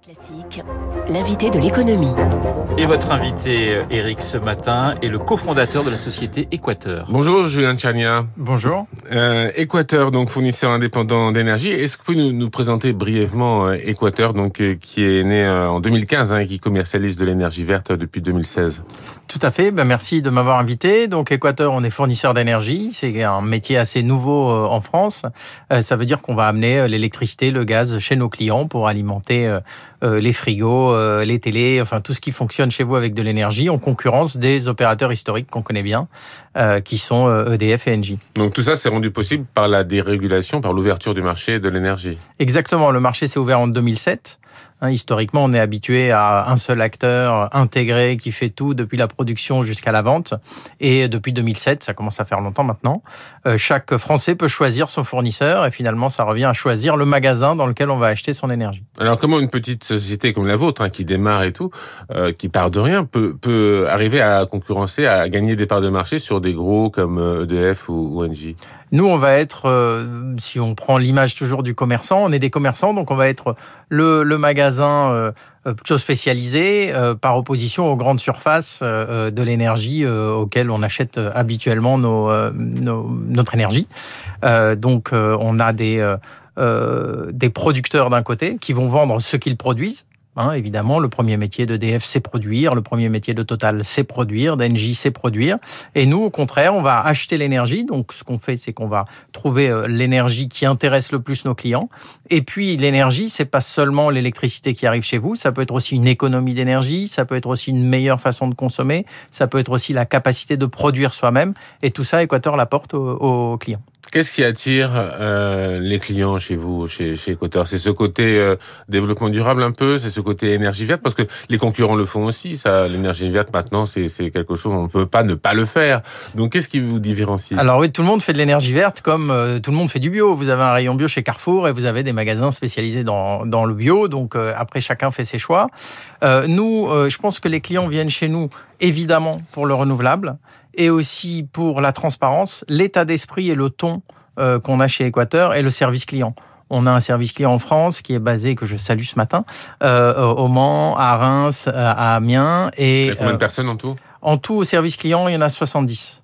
Classique, l'invité de l'économie. Et votre invité, euh, Eric, ce matin, est le cofondateur de la société Équateur. Bonjour Julien Tchania. Bonjour. Euh, Équateur, donc fournisseur indépendant d'énergie. Est-ce que vous pouvez nous, nous présenter brièvement euh, Équateur, donc euh, qui est né euh, en 2015 hein, et qui commercialise de l'énergie verte depuis 2016 Tout à fait. Ben, merci de m'avoir invité. Donc Équateur, on est fournisseur d'énergie. C'est un métier assez nouveau euh, en France. Euh, ça veut dire qu'on va amener euh, l'électricité, le gaz chez nos clients pour alimenter euh, euh, les frigos, euh, les télés, enfin tout ce qui fonctionne chez vous avec de l'énergie, en concurrence des opérateurs historiques qu'on connaît bien, euh, qui sont euh, EDF et Engie. Donc tout ça c'est rendu possible par la dérégulation, par l'ouverture du marché de l'énergie. Exactement. Le marché s'est ouvert en 2007. Hein, historiquement, on est habitué à un seul acteur intégré qui fait tout depuis la production jusqu'à la vente. Et depuis 2007, ça commence à faire longtemps maintenant, euh, chaque Français peut choisir son fournisseur et finalement, ça revient à choisir le magasin dans lequel on va acheter son énergie. Alors comment une petite société comme la vôtre, hein, qui démarre et tout, euh, qui part de rien, peut, peut arriver à concurrencer, à gagner des parts de marché sur des gros comme euh, EDF ou, ou Engie? Nous, on va être, euh, si on prend l'image toujours du commerçant, on est des commerçants, donc on va être le, le magasin euh, euh, plutôt spécialisé euh, par opposition aux grandes surfaces de l'énergie auxquelles on achète habituellement notre énergie. Donc, on a des, des producteurs d'un côté qui vont vendre ce qu'ils produisent. Hein, évidemment, le premier métier d'EDF, c'est produire. Le premier métier de Total, c'est produire. D'Engie, c'est produire. Et nous, au contraire, on va acheter l'énergie. Donc, ce qu'on fait, c'est qu'on va trouver euh, l'énergie qui intéresse le plus nos clients. Et puis, l'énergie, c'est pas seulement l'électricité qui arrive chez vous. Ça peut être aussi une économie d'énergie. Ça peut être aussi une meilleure façon de consommer. Ça peut être aussi la capacité de produire soi-même. Et tout ça, Équateur l'apporte aux, aux clients. Qu'est-ce qui attire euh, les clients chez vous, chez, chez Équateur C'est ce côté euh, développement durable un peu, c'est ce côté énergie verte, parce que les concurrents le font aussi. Ça, l'énergie verte maintenant, c'est c'est quelque chose on ne peut pas ne pas le faire. Donc, qu'est-ce qui vous différencie? Alors oui, tout le monde fait de l'énergie verte comme euh, tout le monde fait du bio. Vous avez un rayon bio chez Carrefour et vous avez des magasins spécialisés dans, dans le bio. Donc euh, après, chacun fait ses choix. Euh, nous, euh, je pense que les clients viennent chez nous évidemment pour le renouvelable et aussi pour la transparence, l'état d'esprit et le ton euh, qu'on a chez Équateur et le service client. On a un service client en France qui est basé, que je salue ce matin, euh, au Mans, à Reims, à Amiens. Il y Et a combien euh, de personnes en tout? en tout, au service client, il y en a 70.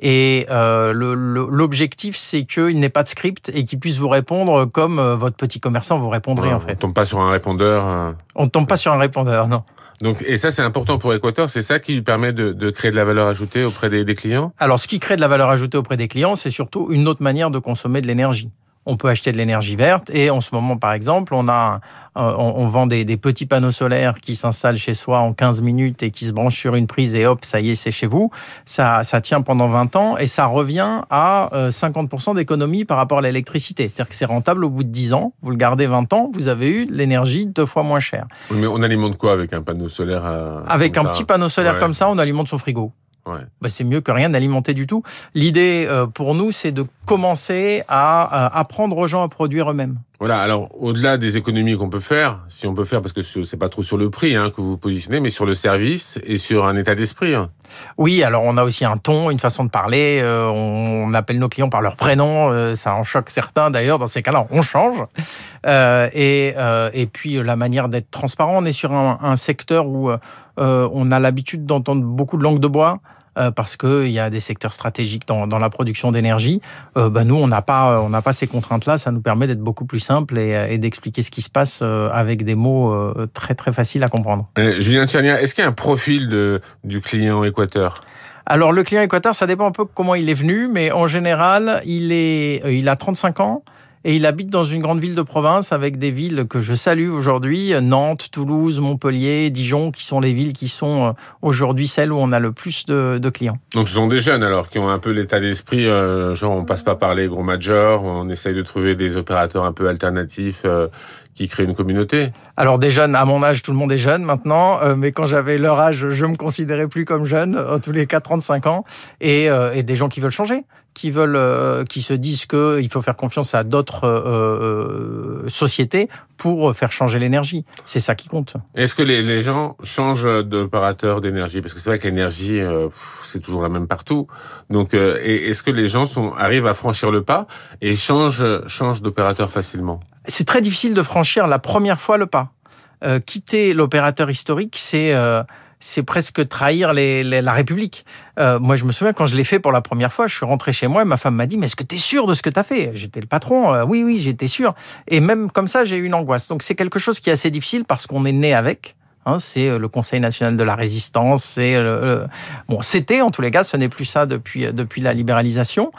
Et euh, l'objectif, c'est qu'il n'ait pas de script et qu'il puisse vous répondre comme euh, votre petit commerçant vous répondrait Ouais, en On fait. tombe pas sur un répondeur. euh. On ne tombe pas sur un répondeur, non. Donc, et ça, c'est important pour Équateur. C'est ça qui lui permet de, de créer de la valeur ajoutée auprès des, des clients? Alors, ce qui crée de la valeur ajoutée auprès des clients, c'est surtout une autre manière de consommer de l'énergie. On peut acheter de l'énergie verte et en ce moment, par exemple, on a, euh, on, on vend des, des petits panneaux solaires qui s'installent chez soi en 15 minutes et qui se branchent sur une prise et hop, ça y est, c'est chez vous. Ça, ça tient pendant 20 ans et ça revient à euh, 50% d'économie par rapport à l'électricité. C'est-à-dire que c'est rentable au bout de 10 ans. Vous le gardez 20 ans, vous avez eu l'énergie deux fois moins chère. Mais on alimente quoi avec un panneau solaire à- Avec comme un ça petit panneau solaire Ouais. comme ça, on alimente son frigo. Ouais. Bah, c'est mieux que rien d'alimenter du tout. L'idée euh, pour nous, c'est de commencer à, à apprendre aux gens à produire eux-mêmes. Voilà. Alors, au-delà des économies qu'on peut faire, si on peut faire, parce que c'est pas trop sur le prix hein, que vous vous positionnez, mais sur le service et sur un état d'esprit. hein. Oui, alors on a aussi un ton, une façon de parler. euh, on appelle nos clients par leur prénom. euh, ça en choque certains d'ailleurs. Dans ces cas-là, on change. Euh, et, euh, et puis euh, la manière d'être transparent. On est sur un, un secteur où euh, euh, on a l'habitude d'entendre beaucoup de langue de bois. Euh, Parce qu'il y a des secteurs stratégiques dans, dans la production d'énergie. Euh, bah, nous, on n'a pas, on n'a pas ces contraintes-là. Ça nous permet d'être beaucoup plus simple et, et d'expliquer ce qui se passe euh, avec des mots euh, très très faciles à comprendre. Euh, Julien Tchernia, est-ce qu'il y a un profil de, du client Équateur? Alors le client Équateur, ça dépend un peu comment il est venu, mais en général, il est, euh, il a 35 ans et il habite dans une grande ville de province avec des villes que je salue aujourd'hui, Nantes, Toulouse, Montpellier, Dijon, qui sont les villes qui sont euh, aujourd'hui celles où on a le plus de, de clients. Donc, ce sont des jeunes alors qui ont un peu l'état d'esprit, euh, genre on passe pas par les gros majors, on essaye de trouver des opérateurs un peu alternatifs euh, qui créent une communauté. Alors des jeunes, à mon âge, tout le monde est jeune maintenant, euh, mais quand j'avais leur âge, je me considérais plus comme jeune, tous les cas 35 ans, et, euh, et des gens qui veulent changer, qui veulent, euh, qui se disent que il faut faire confiance à d'autres euh, euh, sociétés pour faire changer l'énergie. C'est ça qui compte. Est-ce que les, les gens changent d'opérateur d'énergie? Parce que c'est vrai que l'énergie, c'est toujours la même partout. Donc, est-ce que les gens sont, arrivent à franchir le pas et changent, changent d'opérateur facilement? C'est très difficile de franchir la première fois le pas. quitter l'opérateur historique, c'est c'est presque trahir les, les, la République. Euh, moi, je me souviens quand je l'ai fait pour la première fois, je suis rentré chez moi et ma femme m'a dit Mais est-ce que tu es sûr de ce que tu as fait? J'étais le patron, euh, oui, oui, j'étais sûr. Et même comme ça, j'ai eu une angoisse. Donc, c'est quelque chose qui est assez difficile parce qu'on est né avec. Hein, c'est euh, le Conseil national de la résistance. C'est le, bon, c'était en tous les cas, ce n'est plus ça depuis depuis la libéralisation.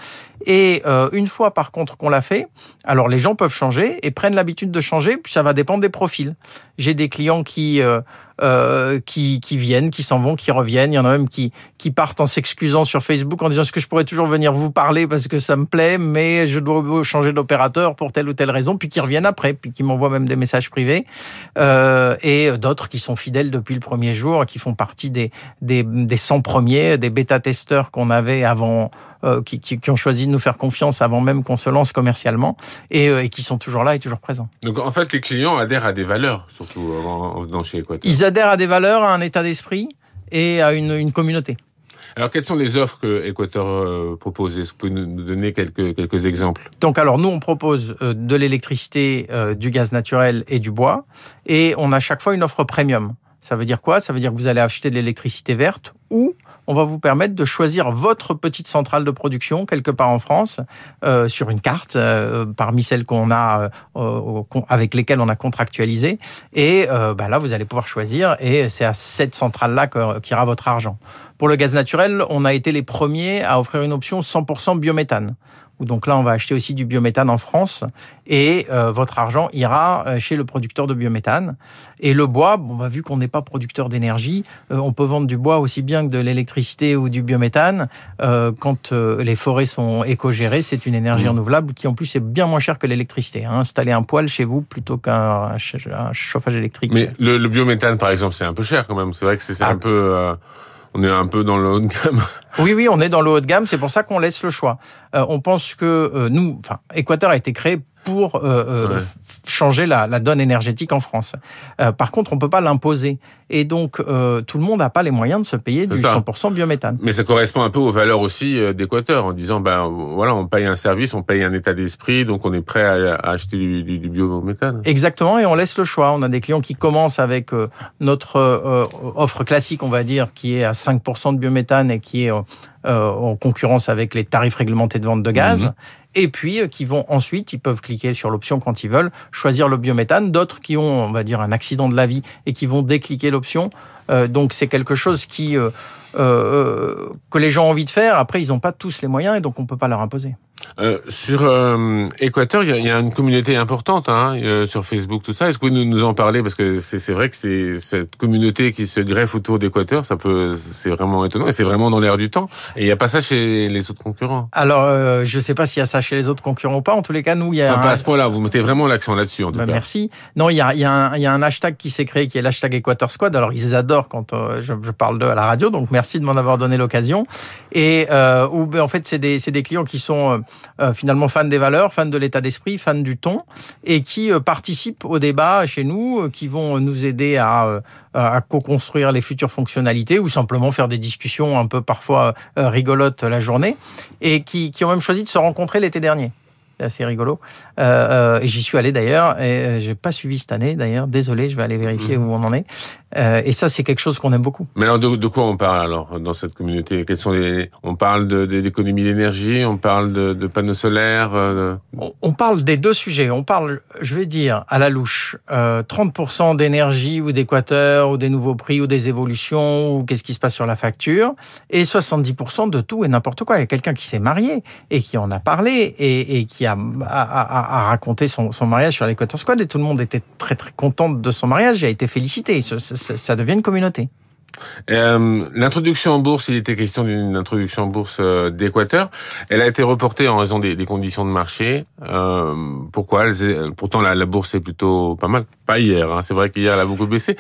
Et euh, une fois par contre qu'on l'a fait, alors les gens peuvent changer et prennent l'habitude de changer, puis ça va dépendre des profils. J'ai des clients qui, euh, euh, qui, qui viennent, qui s'en vont, qui reviennent. Il y en a même qui, qui partent en s'excusant sur Facebook en disant est-ce que je pourrais toujours venir vous parler parce que ça me plaît, mais je dois changer d'opérateur pour telle ou telle raison, puis qui reviennent après, puis qui m'envoient même des messages privés. Et d'autres qui sont fidèles depuis le premier jour, qui font partie des, des, des 100 premiers, des bêta-testeurs qu'on avait avant qui, qui, qui, ont choisi de nous faire confiance avant même qu'on se lance commercialement et, euh, et, qui sont toujours là et toujours présents. Donc en fait, les clients adhèrent à des valeurs, surtout en venant chez Equateur. Ils adhèrent à des valeurs, à un état d'esprit et à une, une communauté. Alors, quelles sont les offres que Equator euh, propose? Est-ce que vous pouvez nous donner quelques, quelques exemples? Donc, alors, nous, on propose euh, de l'électricité, euh, du gaz naturel et du bois. Et on a chaque fois une offre premium. Ça veut dire quoi? Ça veut dire que vous allez acheter de l'électricité verte ou on va vous permettre de choisir votre petite centrale de production quelque part en France euh, sur une carte euh, parmi celles qu'on a euh, avec lesquelles on a contractualisé et bah là vous allez pouvoir choisir et c'est à cette centrale là qu'ira votre argent. Pour le gaz naturel, on a été les premiers à offrir une option 100% biométhane donc là, on va acheter aussi du biométhane en France et euh, votre argent ira euh, chez le producteur de biométhane. Et le bois, bon, bah, vu qu'on n'est pas producteur d'énergie, euh, on peut vendre du bois aussi bien que de l'électricité ou du biométhane. Euh, quand les forêts sont éco-gérées, c'est une énergie mmh. renouvelable qui en plus est bien moins chère que l'électricité. Hein. Installer un poêle chez vous plutôt qu'un chauffage électrique. Mais le, le, biométhane, par exemple, c'est un peu cher quand même. C'est vrai que c'est ah. un peu on est un peu dans le haut de gamme. Oui, oui, on est dans le haut de gamme. C'est pour ça qu'on laisse le choix. Euh, on pense que euh, nous, enfin, Équateur a été créé pour euh, euh, ouais. changer la, la, donne énergétique en France. Euh, par contre, on peut pas l'imposer. Et donc, euh, tout le monde n'a pas les moyens de se payer du 100% biométhane. Mais ça correspond un peu aux valeurs aussi euh, d'Équateur, en disant, ben voilà, on paye un service, on paye un état d'esprit, donc on est prêt à, à acheter du, du, du, biométhane. Exactement, et on laisse le choix. On a des clients qui commencent avec euh, notre offre classique, on va dire, qui est à 5% de biométhane et qui est en concurrence avec les tarifs réglementés de vente de gaz. Mmh et puis euh, qui vont ensuite, ils peuvent cliquer sur l'option quand ils veulent, choisir le biométhane. D'autres qui ont, on va dire, un accident de la vie et qui vont décliquer l'option. Euh, donc c'est quelque chose qui euh, euh, que les gens ont envie de faire. Après, ils n'ont pas tous les moyens et donc on peut pas leur imposer. Euh, sur euh, Équateur, il y, y, a une communauté importante hein, euh, sur Facebook, tout ça. Est-ce que vous nous, nous en parler? Parce que c'est vrai que c'est cette communauté qui se greffe autour d'Équateur, ça peut, c'est vraiment étonnant et c'est vraiment dans l'air du temps. Et il n'y a pas ça chez les autres concurrents? Alors, je sais pas s'il y a ça chez les autres concurrents ou pas. En tous les cas, nous, il y a. Enfin, un... pas à ce point-là. Vous mettez vraiment l'accent là-dessus, en tout bah, cas. Merci. Non, il y a, y, a y a un hashtag qui s'est créé, qui est l'hashtag Équateur Squad. Alors, ils adorent quand euh, je, parle d'eux à la radio. Donc, merci de m'en avoir donné l'occasion. Et où, ben, en fait, c'est des, clients qui sont finalement fans des valeurs, fans de l'état d'esprit, fans du ton, et qui euh, participent au débat chez nous, euh, qui vont nous aider à, euh, co-construire les futures fonctionnalités ou simplement faire des discussions un peu parfois rigolotes la journée, et qui ont même choisi de se rencontrer l'été dernier assez rigolo. Euh, euh, et j'y suis allé d'ailleurs, et j'ai pas suivi cette année d'ailleurs. Désolé, je vais aller vérifier mmh. où on en est. Euh, et ça, c'est quelque chose qu'on aime beaucoup. Mais alors, de, de, quoi on parle alors dans cette communauté? Quels sont les On parle d'économie d'énergie, on parle de, de panneaux solaires. De... On, on, parle des deux sujets. On parle, je vais dire à la louche, 30% d'énergie ou d'équateur ou des nouveaux prix ou des évolutions ou qu'est-ce qui se passe sur la facture, et 70% de tout et n'importe quoi. Il y a quelqu'un qui s'est marié et qui en a parlé et, et qui a, a, a, a raconté son, son, mariage sur l'Equator Squad et tout le monde était très très content de son mariage et a été félicité. Ça, ça, ça devient une communauté. Euh, l'introduction en bourse, il était question d'une introduction en bourse euh, d'Équateur. Elle a été reportée en raison des, des conditions de marché. Euh, pourquoi elle, Pourtant, la, la, bourse est plutôt pas mal. Pas hier, hein. c'est vrai qu'hier, elle a beaucoup baissé.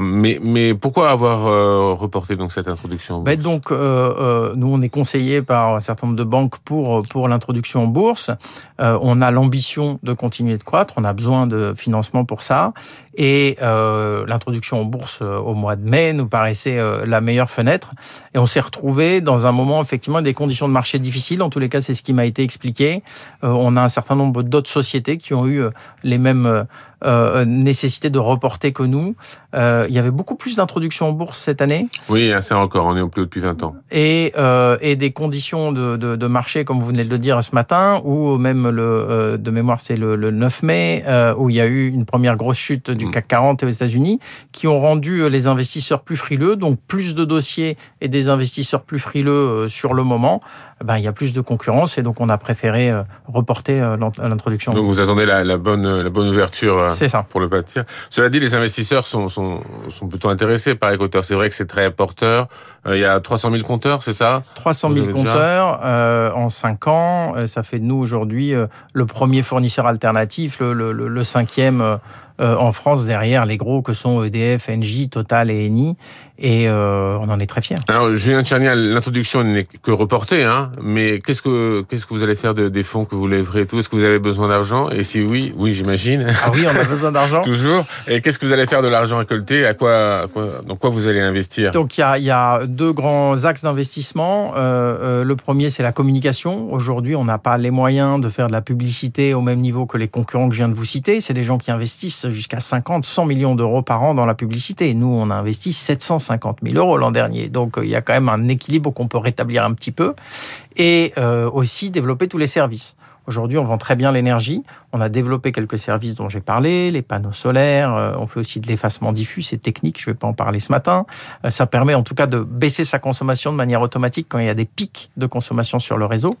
Mais, mais pourquoi avoir reporté donc cette introduction en bourse? ben Donc, euh, nous, on est conseillé par un certain nombre de banques pour, pour l'introduction en bourse. on a l'ambition de continuer de croître. On a besoin de financement pour ça. Et l'introduction en bourse au mois de mai nous paraissait la meilleure fenêtre. Et on s'est retrouvé dans un moment, effectivement, des conditions de marché difficiles. En tous les cas, c'est ce qui m'a été expliqué. on a un certain nombre d'autres sociétés qui ont eu les mêmes euh, nécessité de reporter que nous. Euh, il y avait beaucoup plus d'introductions en bourse cette année. Oui, c'est encore, on est au plus haut depuis 20 ans. Et, euh, et des conditions de, de, de, marché, comme vous venez de le dire ce matin, ou même le, euh, de mémoire, c'est le, le, 9 mai, euh, où il y a eu une première grosse chute du mmh. CAC 40 aux États-Unis, qui ont rendu les investisseurs plus frileux, donc plus de dossiers et des investisseurs plus frileux sur le moment. Ben, il y a plus de concurrence et donc on a préféré reporter l'introduction. Donc vous attendez la, la bonne, la bonne ouverture ça. pour le bâtir. Cela dit, les investisseurs sont, sont, sont plutôt intéressés par les compteurs. C'est vrai que c'est très porteur. Euh, il y a 300 000 compteurs, c'est ça? 300 000 compteurs euh, en 5 ans. Euh, ça fait de nous aujourd'hui euh, le premier fournisseur alternatif, le, le, le cinquième euh, en France derrière les gros que sont EDF, Engie, Total et Eni. Et euh, on en est très fiers. Alors Julien Tchernial, l'introduction n'est que reportée, hein, mais qu'est-ce que qu'est-ce que vous allez faire de, des fonds que vous lèverez et tout? Est-ce que vous avez besoin d'argent? Et si oui, oui j'imagine. Ah oui, on a besoin d'argent. Toujours. Et qu'est-ce que vous allez faire de l'argent récolté? À quoi, à quoi dans quoi vous allez investir? Donc il y a, y a deux grands axes d'investissement. Euh, euh, le premier c'est la communication. Aujourd'hui, on n'a pas les moyens de faire de la publicité au même niveau que les concurrents que je viens de vous citer. C'est des gens qui investissent jusqu'à 50, 100 millions d'euros par an dans la publicité. Nous, on a investi 750 000 euros l'an dernier. Donc, euh, il y a quand même un équilibre qu'on peut rétablir un petit peu. Et euh, aussi développer tous les services. Aujourd'hui, on vend très bien l'énergie. On a développé quelques services dont j'ai parlé, les panneaux solaires. Euh, on fait aussi de l'effacement diffus, c'est technique. Je ne vais pas en parler ce matin. Ça permet en tout cas de baisser sa consommation de manière automatique quand il y a des pics de consommation sur le réseau.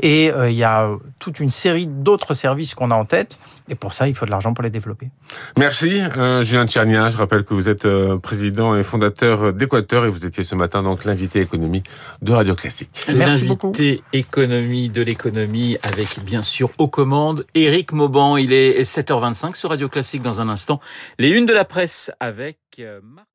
Et il y a toute une série d'autres services qu'on a en tête. Et pour ça, il faut de l'argent pour les développer. Merci, euh, Julien Tchernia. Je rappelle que vous êtes président et fondateur d'Équateur et vous étiez ce matin donc l'invité économie de Radio Classique. Merci beaucoup. L'invité économie de l'économie avec bien sûr aux commandes Éric Mauban. Il est 7h25 sur Radio Classique dans un instant. Les unes de la presse avec euh, Marc